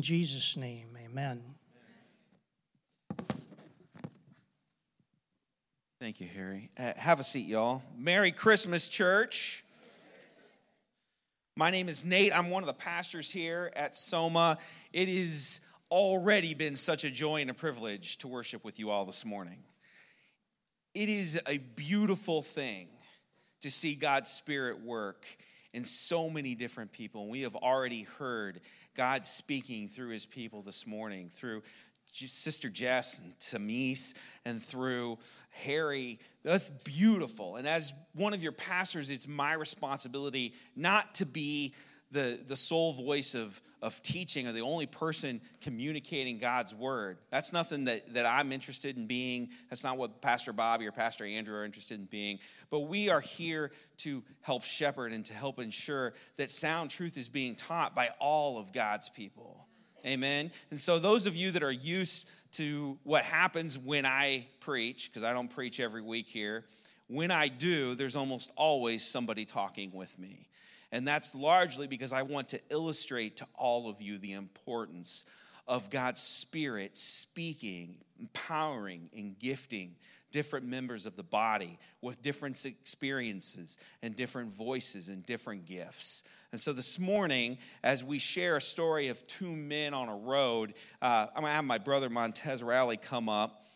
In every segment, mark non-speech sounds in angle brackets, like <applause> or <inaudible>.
in Jesus' name. Amen. Thank you, Harry. Uh, have a seat, y'all. Merry Christmas, church. My name is Nate. I'm one of the pastors here at Soma. It has already been such a joy and a privilege to worship with you all this morning. It is a beautiful thing to see God's Spirit work in so many different people. And we have already heard God speaking through his people this morning, through Sister Jess and Tamis and through Harry. That's beautiful. And as one of your pastors, it's my responsibility not to be the, the sole voice of, of teaching or the only person communicating God's word. That's nothing that, that I'm interested in being. That's not what Pastor Bobby or Pastor Andrew are interested in being. But we are here to help shepherd and to help ensure that sound truth is being taught by all of God's people. Amen. And so, those of you that are used to what happens when I preach, because I don't preach every week here, when I do, there's almost always somebody talking with me. And that's largely because I want to illustrate to all of you the importance of God's Spirit speaking, empowering, and gifting different members of the body with different experiences and different voices and different gifts. And so this morning, as we share a story of two men on a road, uh, I'm going to have my brother Montez Rowley come up.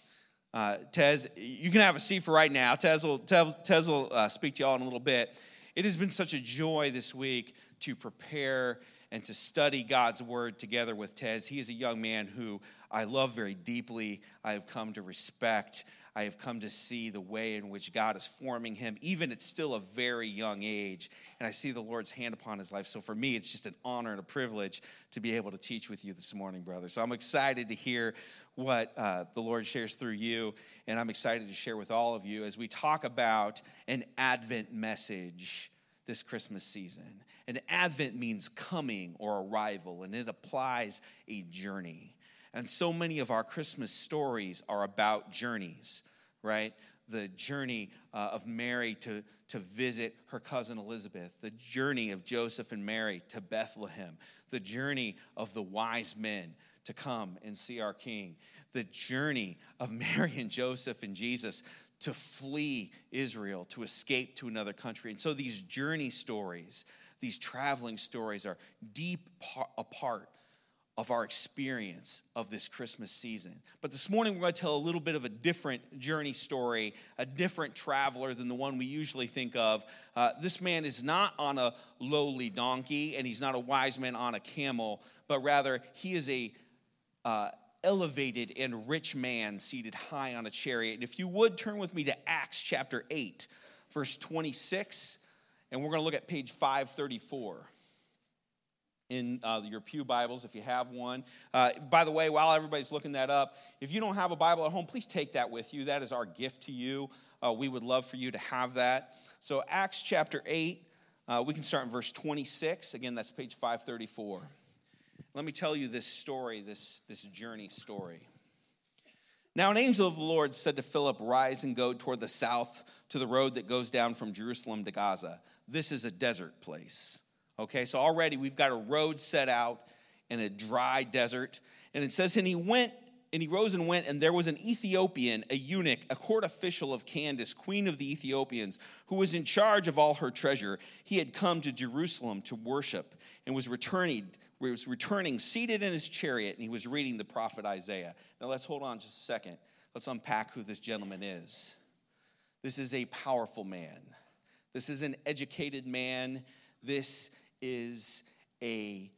Uh, Tez, you can have a seat for right now. Tez will, Tez, Tez will uh, speak to y'all in a little bit. It has been such a joy this week to prepare and to study God's word together with Tez. He is a young man who I love very deeply. I have come to respect. I have come to see the way in which God is forming him, even at still a very young age. And I see the Lord's hand upon his life. So for me, it's just an honor and a privilege to be able to teach with you this morning, brother. So I'm excited to hear what uh, the Lord shares through you. And I'm excited to share with all of you as we talk about an Advent message this Christmas season. An Advent means coming or arrival, and it applies a journey. And so many of our Christmas stories are about journeys, right? The journey uh, of Mary to, to visit her cousin Elizabeth, the journey of Joseph and Mary to Bethlehem, the journey of the wise men to come and see our King, the journey of <laughs> Mary and Joseph and Jesus to flee Israel, to escape to another country. And so these journey stories, these traveling stories are deep par- apart of our experience of this Christmas season. But this morning, we're going to tell a little bit of a different journey story, a different traveler than the one we usually think of. Uh, this man is not on a lowly donkey, and he's not a wise man on a camel, but rather, he is a uh, elevated and rich man seated high on a chariot. And if you would turn with me to Acts chapter 8, verse 26, and we're going to look at page 534 in uh, your Pew Bibles if you have one. Uh, by the way, while everybody's looking that up, if you don't have a Bible at home, please take that with you. That is our gift to you. Uh, we would love for you to have that. So, Acts chapter 8, uh, we can start in verse 26. Again, that's page 534. Let me tell you this story, this, this journey story. Now, an angel of the Lord said to Philip, Rise and go toward the south to the road that goes down from Jerusalem to Gaza. This is a desert place. Okay, so already we've got a road set out in a dry desert. And it says, and he went, and he rose and went, and there was an Ethiopian, a eunuch, a court official of Candace, queen of the Ethiopians, who was in charge of all her treasure. He had come to Jerusalem to worship and was returning, was returning seated in his chariot, and he was reading the prophet Isaiah. Now let's hold on just a second. Let's unpack who this gentleman is. This is a powerful man. This is an educated man. This is a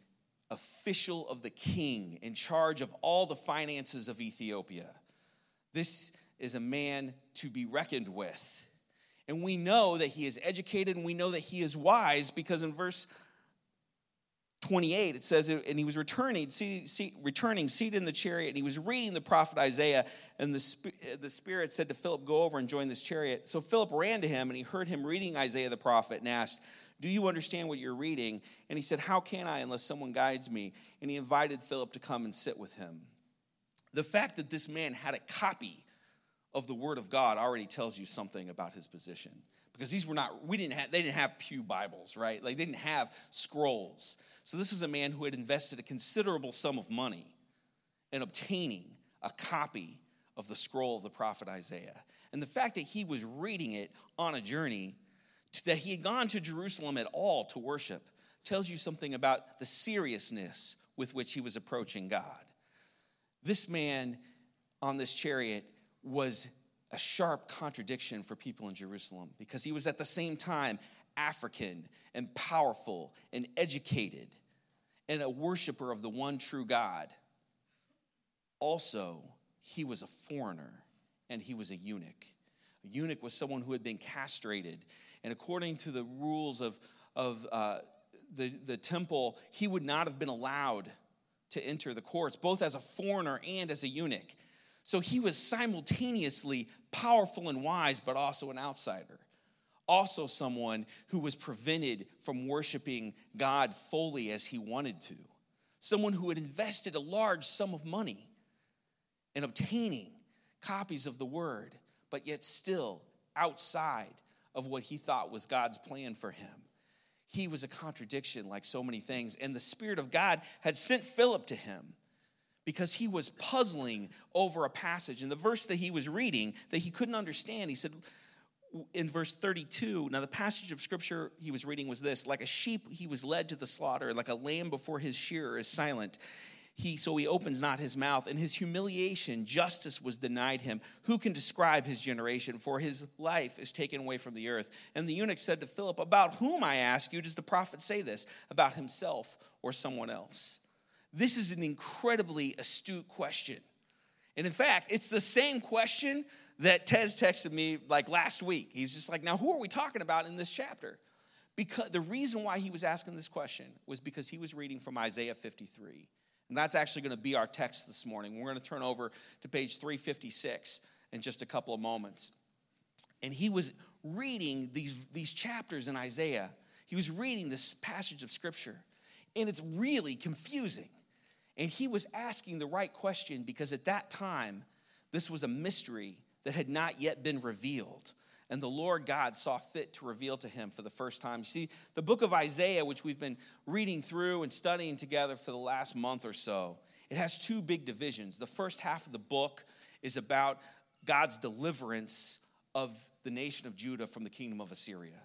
official of the king in charge of all the finances of Ethiopia. This is a man to be reckoned with. And we know that he is educated and we know that he is wise because in verse 28 it says and he was returning see, see, returning seated in the chariot and he was reading the prophet isaiah and the, the spirit said to philip go over and join this chariot so philip ran to him and he heard him reading isaiah the prophet and asked do you understand what you're reading? And he said, How can I unless someone guides me? And he invited Philip to come and sit with him. The fact that this man had a copy of the Word of God already tells you something about his position. Because these were not, we didn't have, they didn't have Pew Bibles, right? Like they didn't have scrolls. So, this was a man who had invested a considerable sum of money in obtaining a copy of the scroll of the prophet Isaiah. And the fact that he was reading it on a journey, that he had gone to Jerusalem at all to worship, tells you something about the seriousness with which he was approaching God. This man on this chariot was a sharp contradiction for people in Jerusalem because he was at the same time African and powerful and educated and a worshiper of the one true God. Also, he was a foreigner and he was a eunuch. Eunuch was someone who had been castrated. And according to the rules of, of uh, the, the temple, he would not have been allowed to enter the courts, both as a foreigner and as a eunuch. So he was simultaneously powerful and wise, but also an outsider. Also, someone who was prevented from worshiping God fully as he wanted to. Someone who had invested a large sum of money in obtaining copies of the word, but yet still outside of what he thought was God's plan for him. He was a contradiction, like so many things. And the Spirit of God had sent Philip to him because he was puzzling over a passage. And the verse that he was reading that he couldn't understand, he said in verse 32, now the passage of scripture he was reading was this like a sheep he was led to the slaughter, like a lamb before his shearer is silent. He, so he opens not his mouth. In his humiliation, justice was denied him. Who can describe his generation? For his life is taken away from the earth. And the eunuch said to Philip, About whom, I ask you, does the prophet say this? About himself or someone else? This is an incredibly astute question. And in fact, it's the same question that Tez texted me like last week. He's just like, now who are we talking about in this chapter? Because the reason why he was asking this question was because he was reading from Isaiah 53. And that's actually going to be our text this morning. We're going to turn over to page 356 in just a couple of moments. And he was reading these, these chapters in Isaiah. He was reading this passage of scripture, and it's really confusing. And he was asking the right question because at that time, this was a mystery that had not yet been revealed. And the Lord God saw fit to reveal to him for the first time. You see, the book of Isaiah, which we've been reading through and studying together for the last month or so, it has two big divisions. The first half of the book is about God's deliverance of the nation of Judah from the kingdom of Assyria.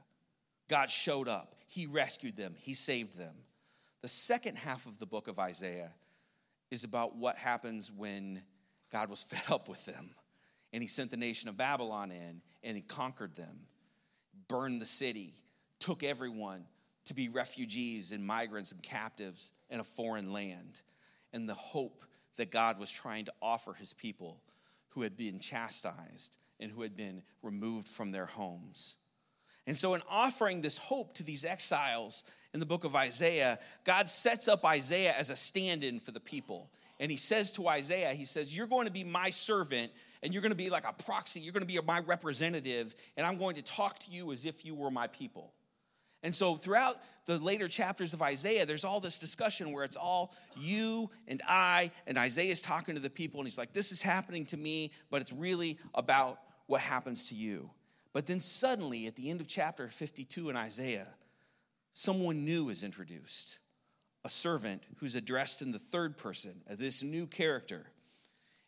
God showed up, He rescued them, He saved them. The second half of the book of Isaiah is about what happens when God was <laughs> fed up with them and he sent the nation of Babylon in and he conquered them, burned the city, took everyone to be refugees and migrants and captives in a foreign land. And the hope that God was trying to offer his people who had been chastised and who had been removed from their homes. And so, in offering this hope to these exiles in the book of Isaiah, God sets up Isaiah as a stand in for the people. And he says to Isaiah, He says, You're going to be my servant, and you're going to be like a proxy. You're going to be my representative, and I'm going to talk to you as if you were my people. And so, throughout the later chapters of Isaiah, there's all this discussion where it's all you and I, and Isaiah's talking to the people, and he's like, This is happening to me, but it's really about what happens to you. But then suddenly, at the end of chapter 52 in Isaiah, someone new is introduced a servant who's addressed in the third person, this new character.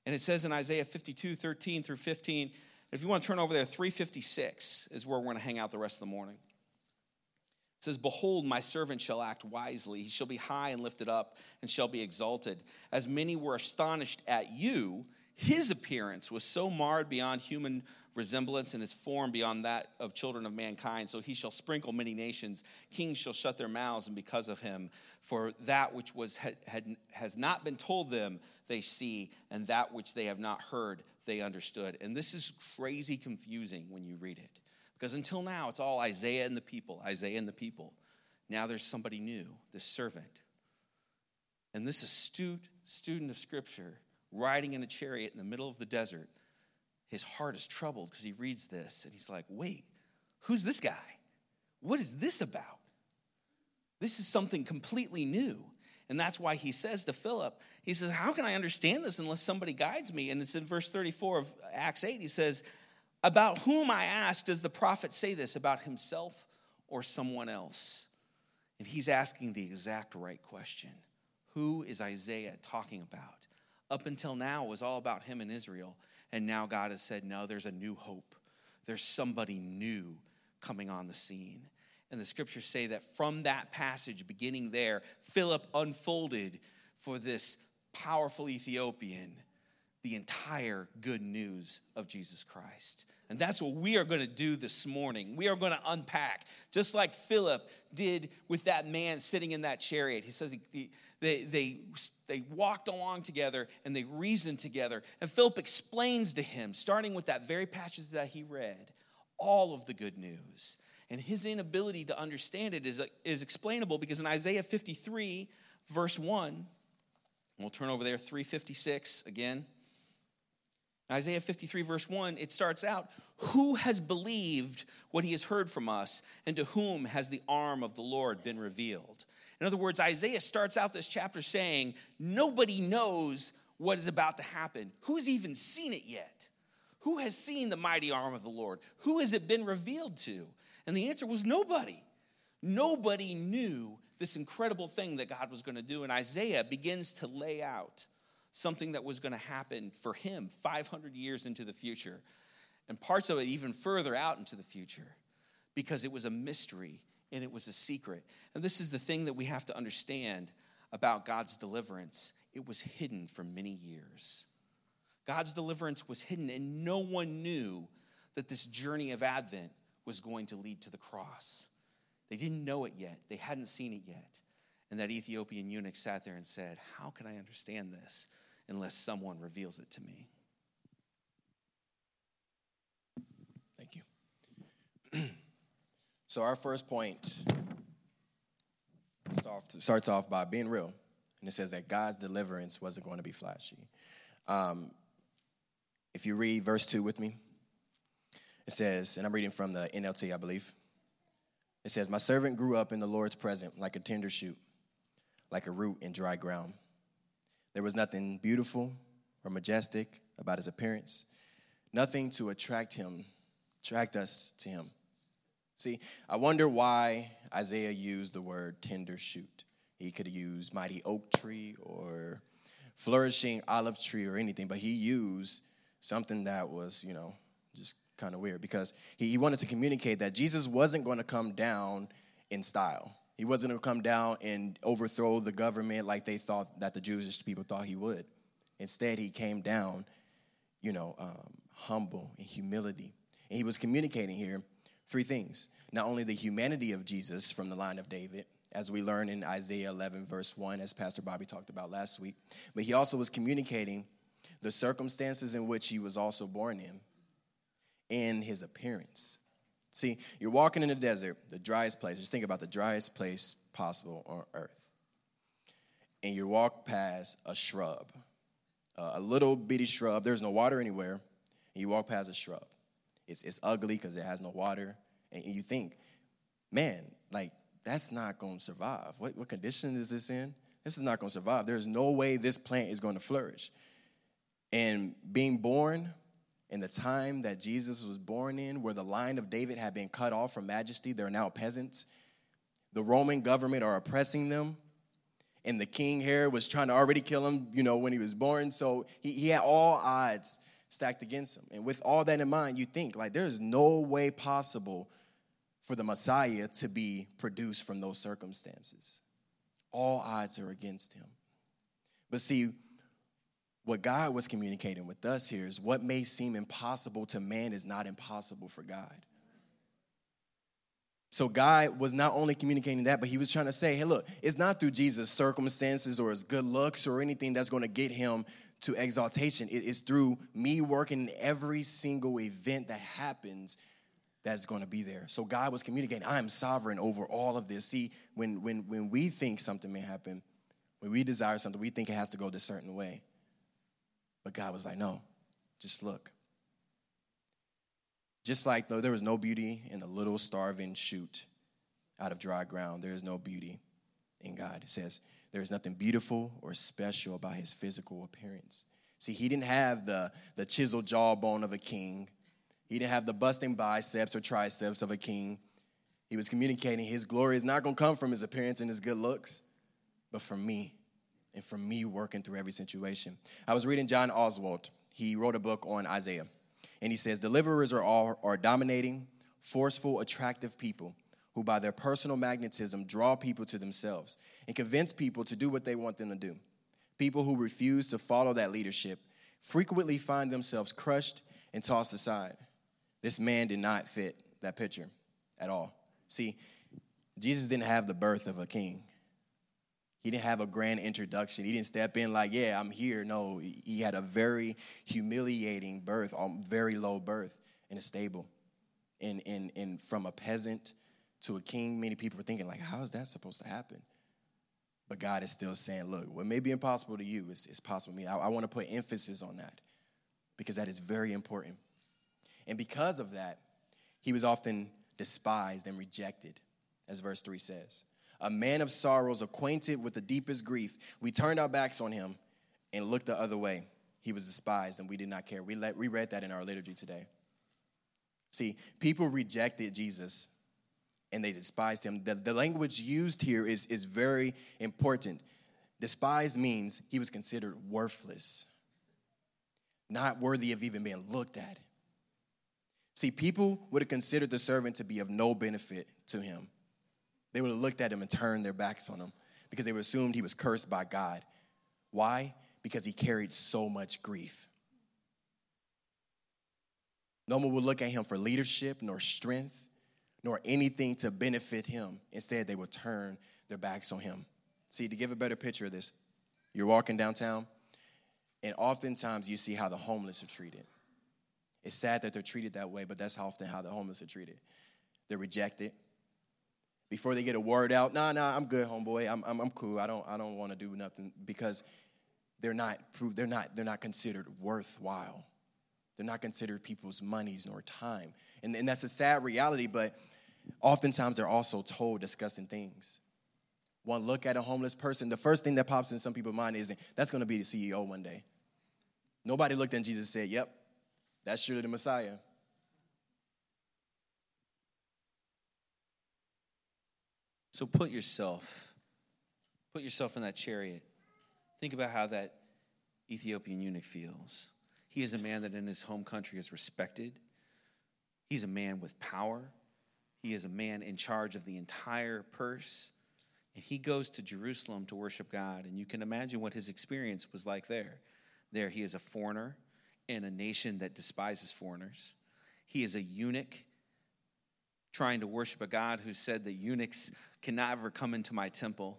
And it says in Isaiah 52, 13 through 15, if you want to turn over there, 356 is where we're going to hang out the rest of the morning. It says, Behold, my servant shall act wisely. He shall be high and lifted up and shall be exalted. As many were astonished at you, his appearance was so marred beyond human resemblance and his form beyond that of children of mankind. So he shall sprinkle many nations. Kings shall shut their mouths, and because of him, for that which was had, had, has not been told them, they see, and that which they have not heard, they understood. And this is crazy confusing when you read it. Because until now, it's all Isaiah and the people, Isaiah and the people. Now there's somebody new, this servant. And this astute student of Scripture riding in a chariot in the middle of the desert his heart is troubled because he reads this and he's like, wait, who's this guy? What is this about? This is something completely new. And that's why he says to Philip, he says, How can I understand this unless somebody guides me? And it's in verse 34 of Acts 8. He says, About whom I ask, does the prophet say this, about himself or someone else? And he's asking the exact right question Who is Isaiah talking about? Up until now, it was all about him and Israel. And now God has said, No, there's a new hope. There's somebody new coming on the scene. And the scriptures say that from that passage, beginning there, Philip unfolded for this powerful Ethiopian the entire good news of Jesus Christ. And that's what we are going to do this morning. We are going to unpack, just like Philip did with that man sitting in that chariot. He says he, they, they, they walked along together and they reasoned together. And Philip explains to him, starting with that very passage that he read, all of the good news. And his inability to understand it is, is explainable because in Isaiah 53, verse 1, we'll turn over there, 356 again. Isaiah 53, verse 1, it starts out Who has believed what he has heard from us, and to whom has the arm of the Lord been revealed? In other words, Isaiah starts out this chapter saying, Nobody knows what is about to happen. Who's even seen it yet? Who has seen the mighty arm of the Lord? Who has it been revealed to? And the answer was nobody. Nobody knew this incredible thing that God was going to do. And Isaiah begins to lay out something that was going to happen for him 500 years into the future, and parts of it even further out into the future, because it was a mystery and it was a secret. And this is the thing that we have to understand about God's deliverance it was hidden for many years. God's deliverance was hidden, and no one knew that this journey of Advent was going to lead to the cross. They didn't know it yet, they hadn't seen it yet. And that Ethiopian eunuch sat there and said, How can I understand this? Unless someone reveals it to me. Thank you. <clears throat> so, our first point starts off by being real, and it says that God's deliverance wasn't going to be flashy. Um, if you read verse 2 with me, it says, and I'm reading from the NLT, I believe. It says, My servant grew up in the Lord's presence like a tender shoot, like a root in dry ground. There was nothing beautiful or majestic about his appearance, nothing to attract him, attract us to him. See, I wonder why Isaiah used the word tender shoot. He could used mighty oak tree or flourishing olive tree or anything, but he used something that was, you know, just kind of weird because he, he wanted to communicate that Jesus wasn't going to come down in style. He wasn't going to come down and overthrow the government like they thought that the Jewish people thought he would. Instead, he came down, you know, um, humble and humility. And he was communicating here three things not only the humanity of Jesus from the line of David, as we learn in Isaiah 11, verse 1, as Pastor Bobby talked about last week, but he also was communicating the circumstances in which he was also born in and his appearance. See, you're walking in the desert, the driest place. Just think about the driest place possible on earth. And you walk past a shrub, uh, a little bitty shrub. There's no water anywhere. And you walk past a shrub. It's, it's ugly because it has no water. And you think, man, like, that's not going to survive. What, what condition is this in? This is not going to survive. There's no way this plant is going to flourish. And being born in the time that Jesus was born in, where the line of David had been cut off from majesty, they're now peasants. The Roman government are oppressing them. And the king here was trying to already kill him, you know, when he was born. So he, he had all odds stacked against him. And with all that in mind, you think, like, there's no way possible for the Messiah to be produced from those circumstances. All odds are against him. But see, what God was communicating with us here is what may seem impossible to man is not impossible for God. So God was not only communicating that, but he was trying to say, hey, look, it's not through Jesus' circumstances or his good looks or anything that's going to get him to exaltation. It is through me working in every single event that happens that's going to be there. So God was communicating, I am sovereign over all of this. See, when when when we think something may happen, when we desire something, we think it has to go this certain way. But God was like, no, just look. Just like though there was no beauty in the little starving shoot out of dry ground, there is no beauty in God. It says there is nothing beautiful or special about his physical appearance. See, he didn't have the, the chiseled jawbone of a king. He didn't have the busting biceps or triceps of a king. He was communicating his glory is not going to come from his appearance and his good looks, but from me and from me working through every situation. I was reading John Oswalt. He wrote a book on Isaiah. And he says, Deliverers are all are dominating, forceful, attractive people who by their personal magnetism draw people to themselves and convince people to do what they want them to do. People who refuse to follow that leadership frequently find themselves crushed and tossed aside. This man did not fit that picture at all. See, Jesus didn't have the birth of a king. He didn't have a grand introduction. He didn't step in like, yeah, I'm here. No, he had a very humiliating birth, a very low birth in a stable. And, and, and from a peasant to a king, many people were thinking, like, how is that supposed to happen? But God is still saying, look, what may be impossible to you is, is possible to me. I, I want to put emphasis on that because that is very important. And because of that, he was often despised and rejected, as verse 3 says. A man of sorrows, acquainted with the deepest grief. We turned our backs on him and looked the other way. He was despised and we did not care. We, let, we read that in our liturgy today. See, people rejected Jesus and they despised him. The, the language used here is, is very important. Despised means he was considered worthless, not worthy of even being looked at. See, people would have considered the servant to be of no benefit to him. They would have looked at him and turned their backs on him because they assumed he was cursed by God. Why? Because he carried so much grief. No one would look at him for leadership nor strength nor anything to benefit him. Instead, they would turn their backs on him. See, to give a better picture of this, you're walking downtown, and oftentimes you see how the homeless are treated. It's sad that they're treated that way, but that's often how the homeless are treated. They're rejected. Before they get a word out, nah, nah, I'm good, homeboy. I'm, I'm, I'm cool. I don't, I don't want to do nothing because they're not, they're not, they're not considered worthwhile. They're not considered people's monies nor time. And, and that's a sad reality, but oftentimes they're also told disgusting things. One look at a homeless person, the first thing that pops in some people's mind is that's going to be the CEO one day. Nobody looked at Jesus and said, Yep, that's surely the Messiah. So put yourself, put yourself in that chariot. Think about how that Ethiopian eunuch feels. He is a man that in his home country is respected. He's a man with power. He is a man in charge of the entire purse. And he goes to Jerusalem to worship God. And you can imagine what his experience was like there. There, he is a foreigner in a nation that despises foreigners. He is a eunuch trying to worship a God who said that eunuchs cannot ever come into my temple.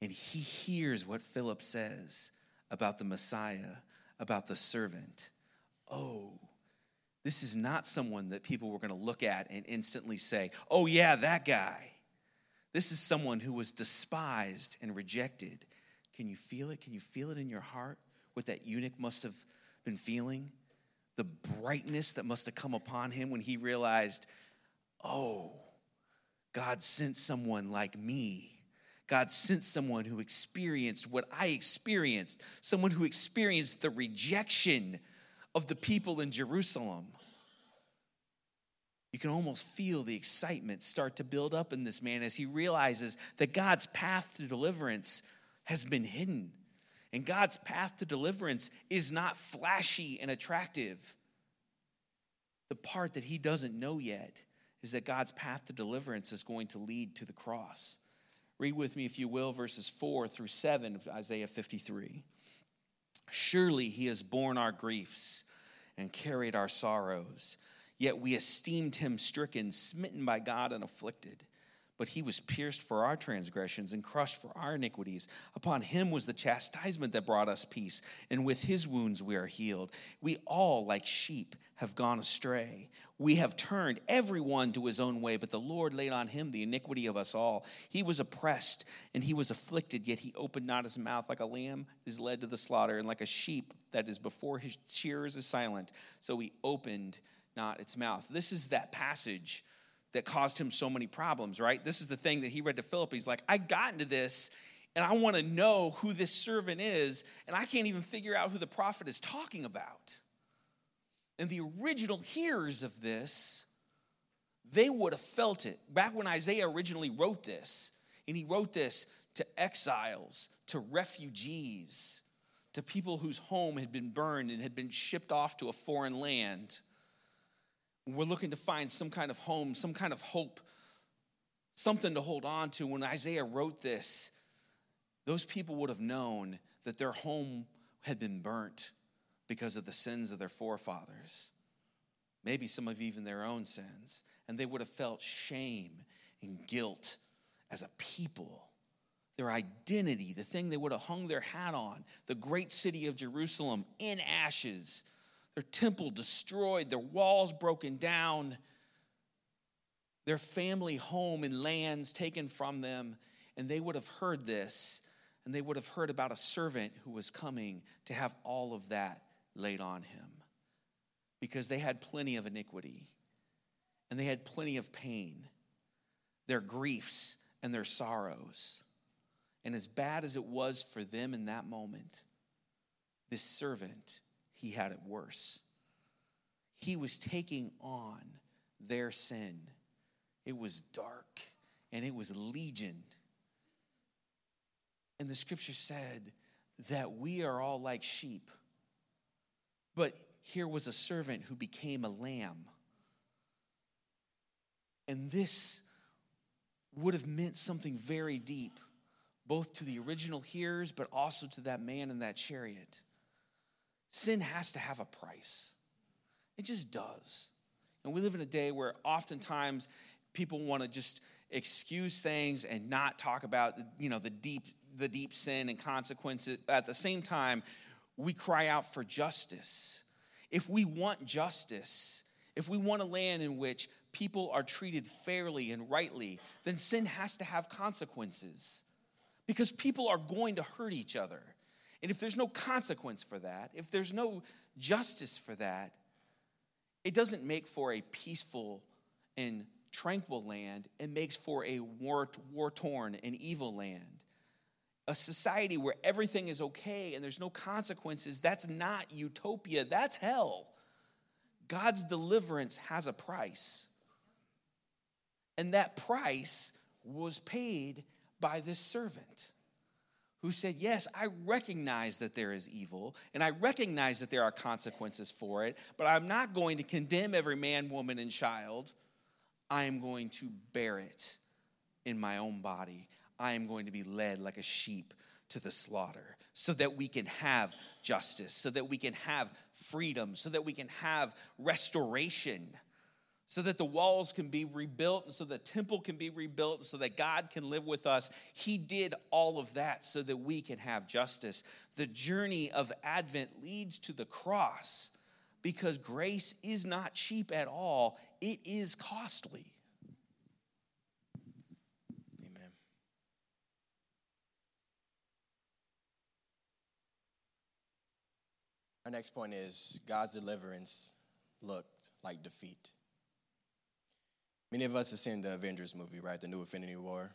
And he hears what Philip says about the Messiah, about the servant. Oh, this is not someone that people were going to look at and instantly say, oh, yeah, that guy. This is someone who was despised and rejected. Can you feel it? Can you feel it in your heart? What that eunuch must have been feeling? The brightness that must have come upon him when he realized, oh, God sent someone like me. God sent someone who experienced what I experienced, someone who experienced the rejection of the people in Jerusalem. You can almost feel the excitement start to build up in this man as he realizes that God's path to deliverance has been hidden. And God's path to deliverance is not flashy and attractive. The part that he doesn't know yet is that God's path to deliverance is going to lead to the cross. Read with me, if you will, verses 4 through 7 of Isaiah 53. Surely he has borne our griefs and carried our sorrows, yet we esteemed him stricken, smitten by God, and afflicted but he was pierced for our transgressions and crushed for our iniquities. Upon him was the chastisement that brought us peace, and with his wounds we are healed. We all, like sheep, have gone astray. We have turned everyone to his own way, but the Lord laid on him the iniquity of us all. He was oppressed and he was afflicted, yet he opened not his mouth. Like a lamb is led to the slaughter, and like a sheep that is before his shearers is silent, so he opened not its mouth. This is that passage that caused him so many problems, right? This is the thing that he read to Philip. He's like, I got into this and I want to know who this servant is, and I can't even figure out who the prophet is talking about. And the original hearers of this, they would have felt it. Back when Isaiah originally wrote this, and he wrote this to exiles, to refugees, to people whose home had been burned and had been shipped off to a foreign land. We're looking to find some kind of home, some kind of hope, something to hold on to. When Isaiah wrote this, those people would have known that their home had been burnt because of the sins of their forefathers, maybe some of even their own sins. And they would have felt shame and guilt as a people. Their identity, the thing they would have hung their hat on, the great city of Jerusalem in ashes, their temple destroyed, their walls broken down, their family home and lands taken from them. And they would have heard this, and they would have heard about a servant who was coming to have all of that laid on him because they had plenty of iniquity and they had plenty of pain, their griefs and their sorrows. And as bad as it was for them in that moment, this servant, he had it worse. He was taking on their sin. It was dark and it was legion. And the scripture said that we are all like sheep. But here was a servant who became a lamb. And this would have meant something very deep, both to the original hearers, but also to that man in that chariot. Sin has to have a price, it just does. And we live in a day where oftentimes people want to just excuse things and not talk about you know the deep the deep sin and consequences at the same time we cry out for justice. If we want justice, if we want a land in which people are treated fairly and rightly, then sin has to have consequences because people are going to hurt each other. And if there's no consequence for that, if there's no justice for that, it doesn't make for a peaceful and tranquil land. It makes for a war torn and evil land a society where everything is okay and there's no consequences, that's not utopia, that's hell. God's deliverance has a price. And that price was paid by this servant who said, Yes, I recognize that there is evil and I recognize that there are consequences for it, but I'm not going to condemn every man, woman, and child. I am going to bear it in my own body. I am going to be led like a sheep to the slaughter so that we can have justice, so that we can have freedom, so that we can have restoration, so that the walls can be rebuilt, and so the temple can be rebuilt, and so that God can live with us. He did all of that so that we can have justice. The journey of Advent leads to the cross because grace is not cheap at all, it is costly. Amen. Our next point is God's deliverance looked like defeat. Many of us have seen the Avengers movie, right? The new Infinity War.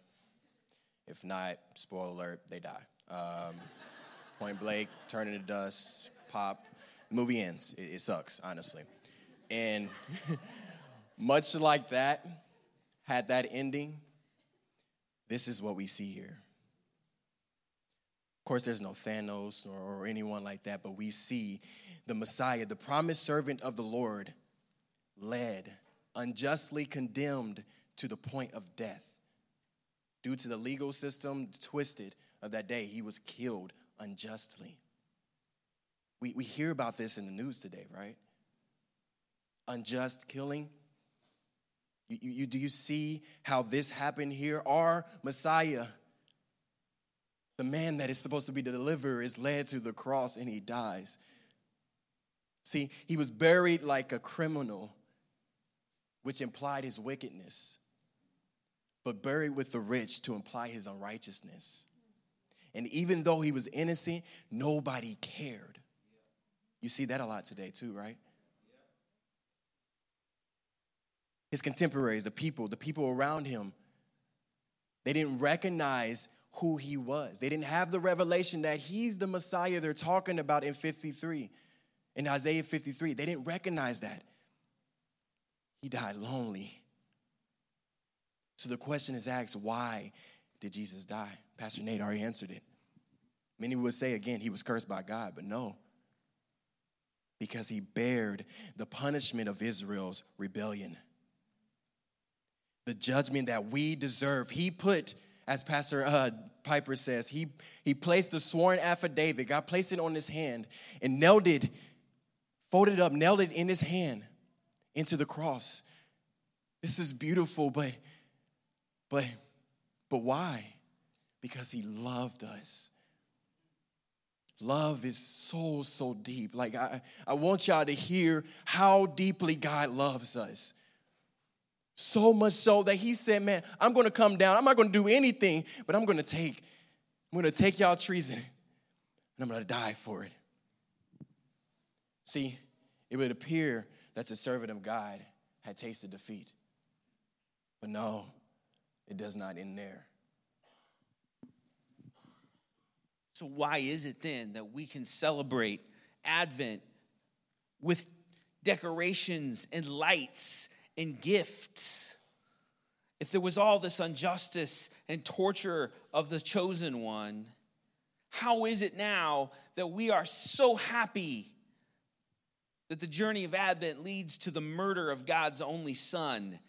If not, spoiler alert, they die. Um, <laughs> point blank, turn into dust, pop. movie ends. It, it sucks, honestly. And <laughs> much like that, had that ending, this is what we see here. Of course, there's no Thanos or, or anyone like that, but we see the Messiah, the promised servant of the Lord, led, unjustly condemned to the point of death. Due to the legal system twisted of that day, he was killed unjustly. We, we hear about this in the news today, right? Unjust killing. You, you, do you see how this happened here? Our Messiah the man that is supposed to be the deliverer is led to the cross and he dies. See, he was buried like a criminal, which implied his wickedness, but buried with the rich to imply his unrighteousness. And even though he was innocent, nobody cared. You see that a lot today, too, right? His contemporaries, the people, the people around him, they didn't recognize who he was. They didn't have the revelation that he's the Messiah they're talking about in 53, in Isaiah 53. They didn't recognize that. He died lonely So the question is asked why did Jesus die? Pastor Nate already answered it. Many would say again, he was cursed by God, but no. Because he bared the punishment of Israel's rebellion. The judgment that we deserve. He put, as Pastor uh, Piper says, he, he placed the sworn affidavit, God placed it on his hand and nailed it, folded it up, nailed it in his hand into the cross. This is beautiful, but but but why? Because he loved us. Love is so, so deep. Like, I, I want y'all to hear how deeply God loves us. So much so that he said, Man, I'm gonna come down. I'm not gonna do anything, but I'm gonna take, I'm gonna take y'all treason and I'm gonna die for it. See, it would appear that the servant of God had tasted defeat. But no, it does not end there. So, why is it then that we can celebrate Advent with decorations and lights and gifts? If there was all this injustice and torture of the chosen one, how is it now that we are so happy that the journey of Advent leads to the murder of God's only Son?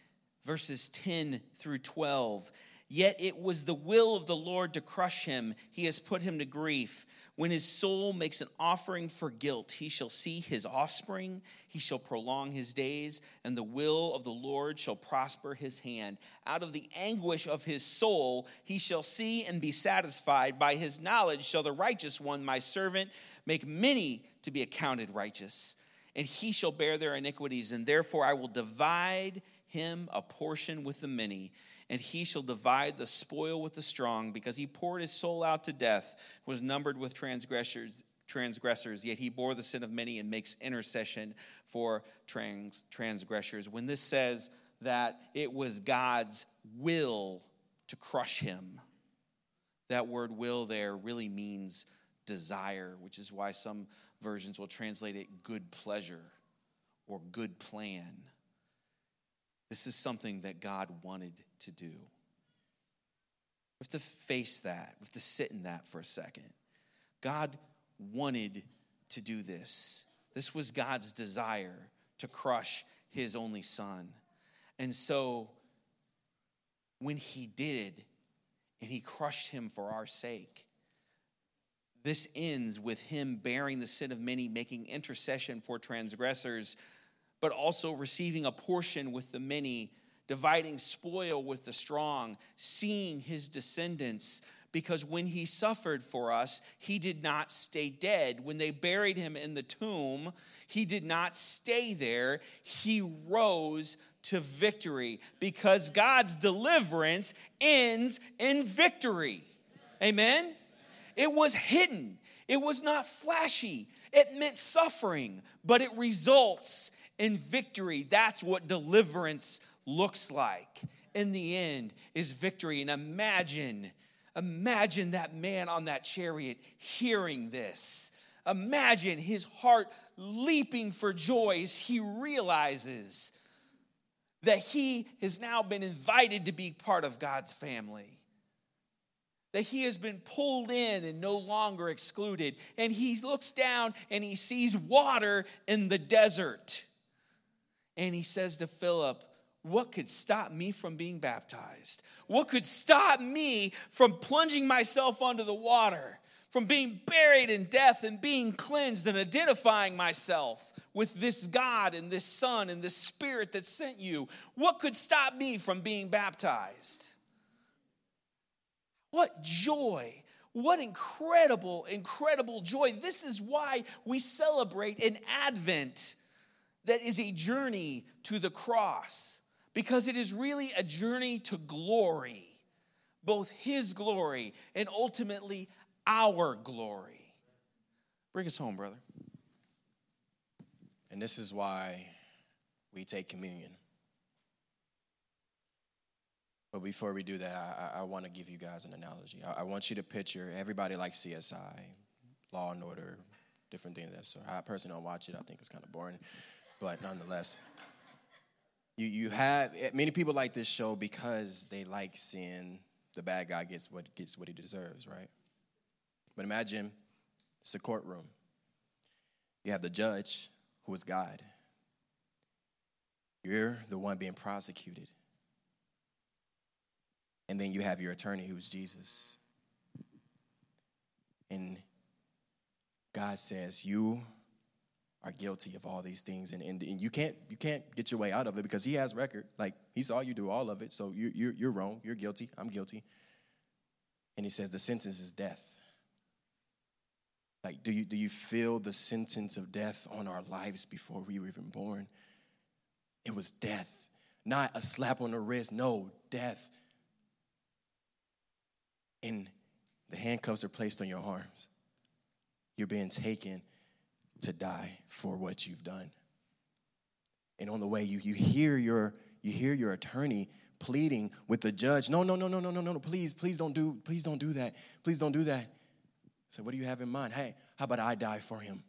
Verses 10 through 12. Yet it was the will of the Lord to crush him. He has put him to grief. When his soul makes an offering for guilt, he shall see his offspring, he shall prolong his days, and the will of the Lord shall prosper his hand. Out of the anguish of his soul, he shall see and be satisfied. By his knowledge shall the righteous one, my servant, make many to be accounted righteous, and he shall bear their iniquities, and therefore I will divide him a portion with the many and he shall divide the spoil with the strong, because he poured his soul out to death, was numbered with transgressors, transgressors, yet he bore the sin of many and makes intercession for trans, transgressors. When this says that it was God's will to crush him, that word will there really means desire, which is why some versions will translate it good pleasure or good plan. This is something that God wanted to do. We have to face that. We have to sit in that for a second. God wanted to do this. This was God's desire to crush his only son. And so when he did, and he crushed him for our sake, this ends with him bearing the sin of many, making intercession for transgressors but also receiving a portion with the many, dividing spoil with the strong, seeing his descendants. Because when he suffered for us, he did not stay dead. When they buried him in the tomb, he did not stay there. He rose to victory because God's deliverance ends in victory. Amen? It was hidden, it was not flashy. It meant suffering, but it results in victory. That's what deliverance looks like. In the end, is victory. And imagine, imagine that man on that chariot hearing this. Imagine his heart leaping for joy as he realizes that he has now been invited to be part of God's family. That he has been pulled in and no longer excluded. And he looks down and he sees water in the desert and he says to Philip, What could stop me from being baptized? What could stop me from plunging myself under the water, from being buried in death and being cleansed and identifying myself with this God and this Son and this Spirit that sent you? What could stop me from being baptized? What joy! What incredible, incredible joy. This is why we celebrate an Advent that is a journey to the cross because it is really a journey to glory, both His glory and ultimately our glory. Bring us home, brother. And this is why we take communion. But before we do that, I, I want to give you guys an analogy. I, I, want you to picture everybody like CSI, Law and Order, different things. That so I personally don't watch it. I think it's kind of boring but nonetheless. You, you have eh, many people like this show because they like seeing the bad guy gets what gets what he deserves, right? But imagine it's a courtroom. You have the judge, who is God. You're the one being prosecuted. And then you have your attorney, who's Jesus. And God says, You are guilty of all these things. And, and, and, you, can't, you can't get your way out of it because He has record. Like, He saw you do all of it. So you, you're, you're wrong. You're guilty. I'm guilty. And He says, The sentence is death. Like, do you, do you feel the sentence of death on our lives before we were even born? It was death, not a slap on the wrist. No, death. And the handcuffs are placed on your arms. You're being taken to die for what you've done. And on the way, you, you hear your you hear your attorney pleading with the judge, no, no, no, no, no, no, no, please, please don't do, please don't do that. Please don't do that. So what do you have in mind? Hey, how about I die for him?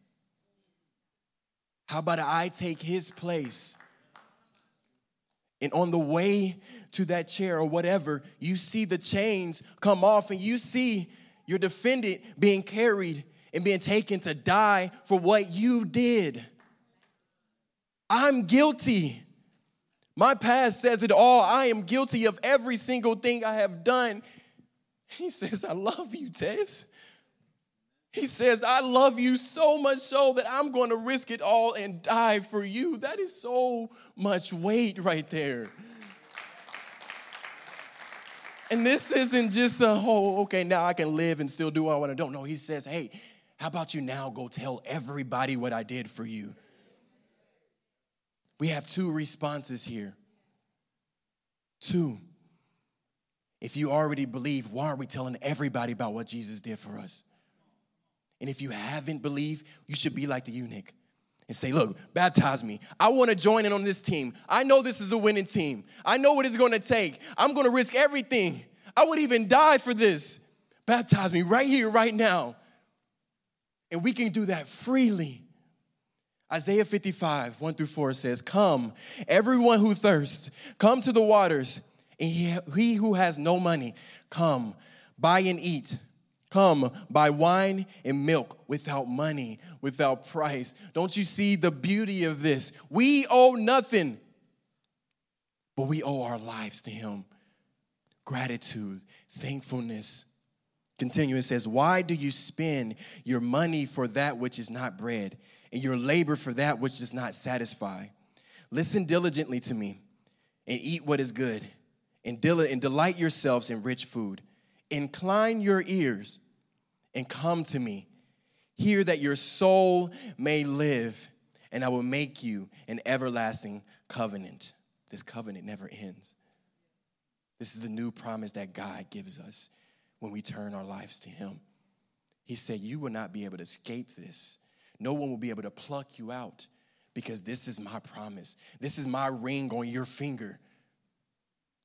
How about I take his place? And on the way to that chair or whatever, you see the chains come off and you see your defendant being carried and being taken to die for what you did. I'm guilty. My past says it all. I am guilty of every single thing I have done. He says, I love you, Tess. He says, I love you so much so that I'm going to risk it all and die for you. That is so much weight right there. And this isn't just a whole, okay, now I can live and still do what I want to do. No, he says, hey, how about you now go tell everybody what I did for you? We have two responses here. Two. If you already believe, why aren't we telling everybody about what Jesus did for us? And if you haven't believed, you should be like the eunuch and say, Look, baptize me. I want to join in on this team. I know this is the winning team. I know what it's going to take. I'm going to risk everything. I would even die for this. Baptize me right here, right now. And we can do that freely. Isaiah 55, 1 through 4 says, Come, everyone who thirsts, come to the waters. And he, who has no money, come, buy and eat. Come, buy wine and milk without money, without price. Don't you see the beauty of this? We owe nothing, but we owe our lives to Him. Gratitude, thankfulness. Continue, it says, Why do you spend your money for that which is not bread, and your labor for that which does not satisfy? Listen diligently to me and eat what is good, and, delight yourselves in rich food. Incline your ears and come to me. Hear that your soul may live, and I will make you an everlasting covenant. This covenant never ends. This is the new promise that God gives us when we turn our lives to Him. He said, You will not be able to escape this. No one will be able to pluck you out because this is my promise. This is my ring on your finger,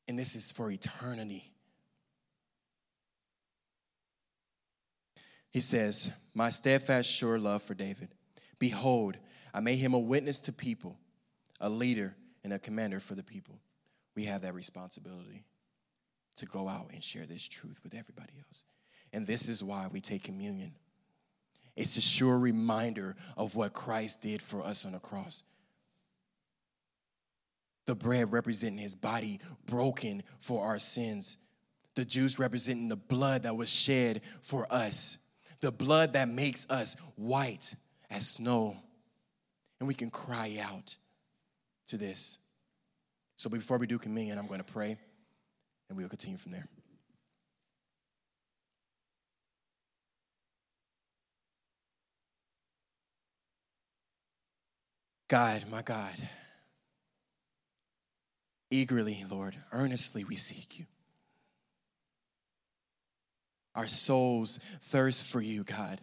and this is for eternity. He says, My steadfast, sure love for David. Behold, I made him a witness to people, a leader, and a commander for the people. We have that responsibility to go out and share this truth with everybody else. And this is why we take communion. It's a sure reminder of what Christ did for us on the cross. The bread representing his body broken for our sins, the juice representing the blood that was shed for us the blood that makes us white as snow. And we can cry out to this. So before we do communion, I'm going to pray and we will continue from there. God, my God, eagerly, Lord, earnestly we seek you. Our souls thirst for you, God.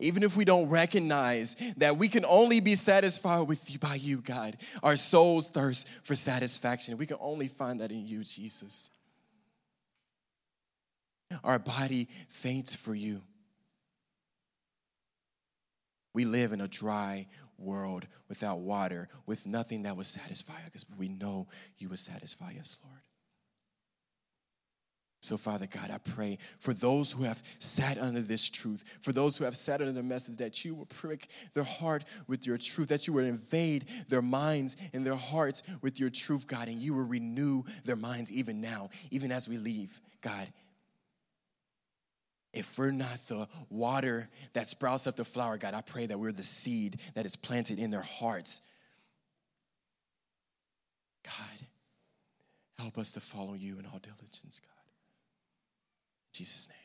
Even if we don't recognize that we can only be satisfied with you by you, God, our souls thirst for satisfaction. We can only find that in you, Jesus. Our body faints for you. We live in a dry, world without water, with nothing that would satisfy us, but we know you would satisfy us, Lord. So, Father God, I pray for those who have sat under this truth, for those who have sat under the message, that you will prick their heart with your truth, that you will invade their minds and their hearts with your truth, God, and you will renew their minds even now, even as we leave, God. If we're not the water that sprouts up the flower, God, I pray that we're the seed that is planted in their hearts. God, help us to follow you in all diligence, God. Jesus' name.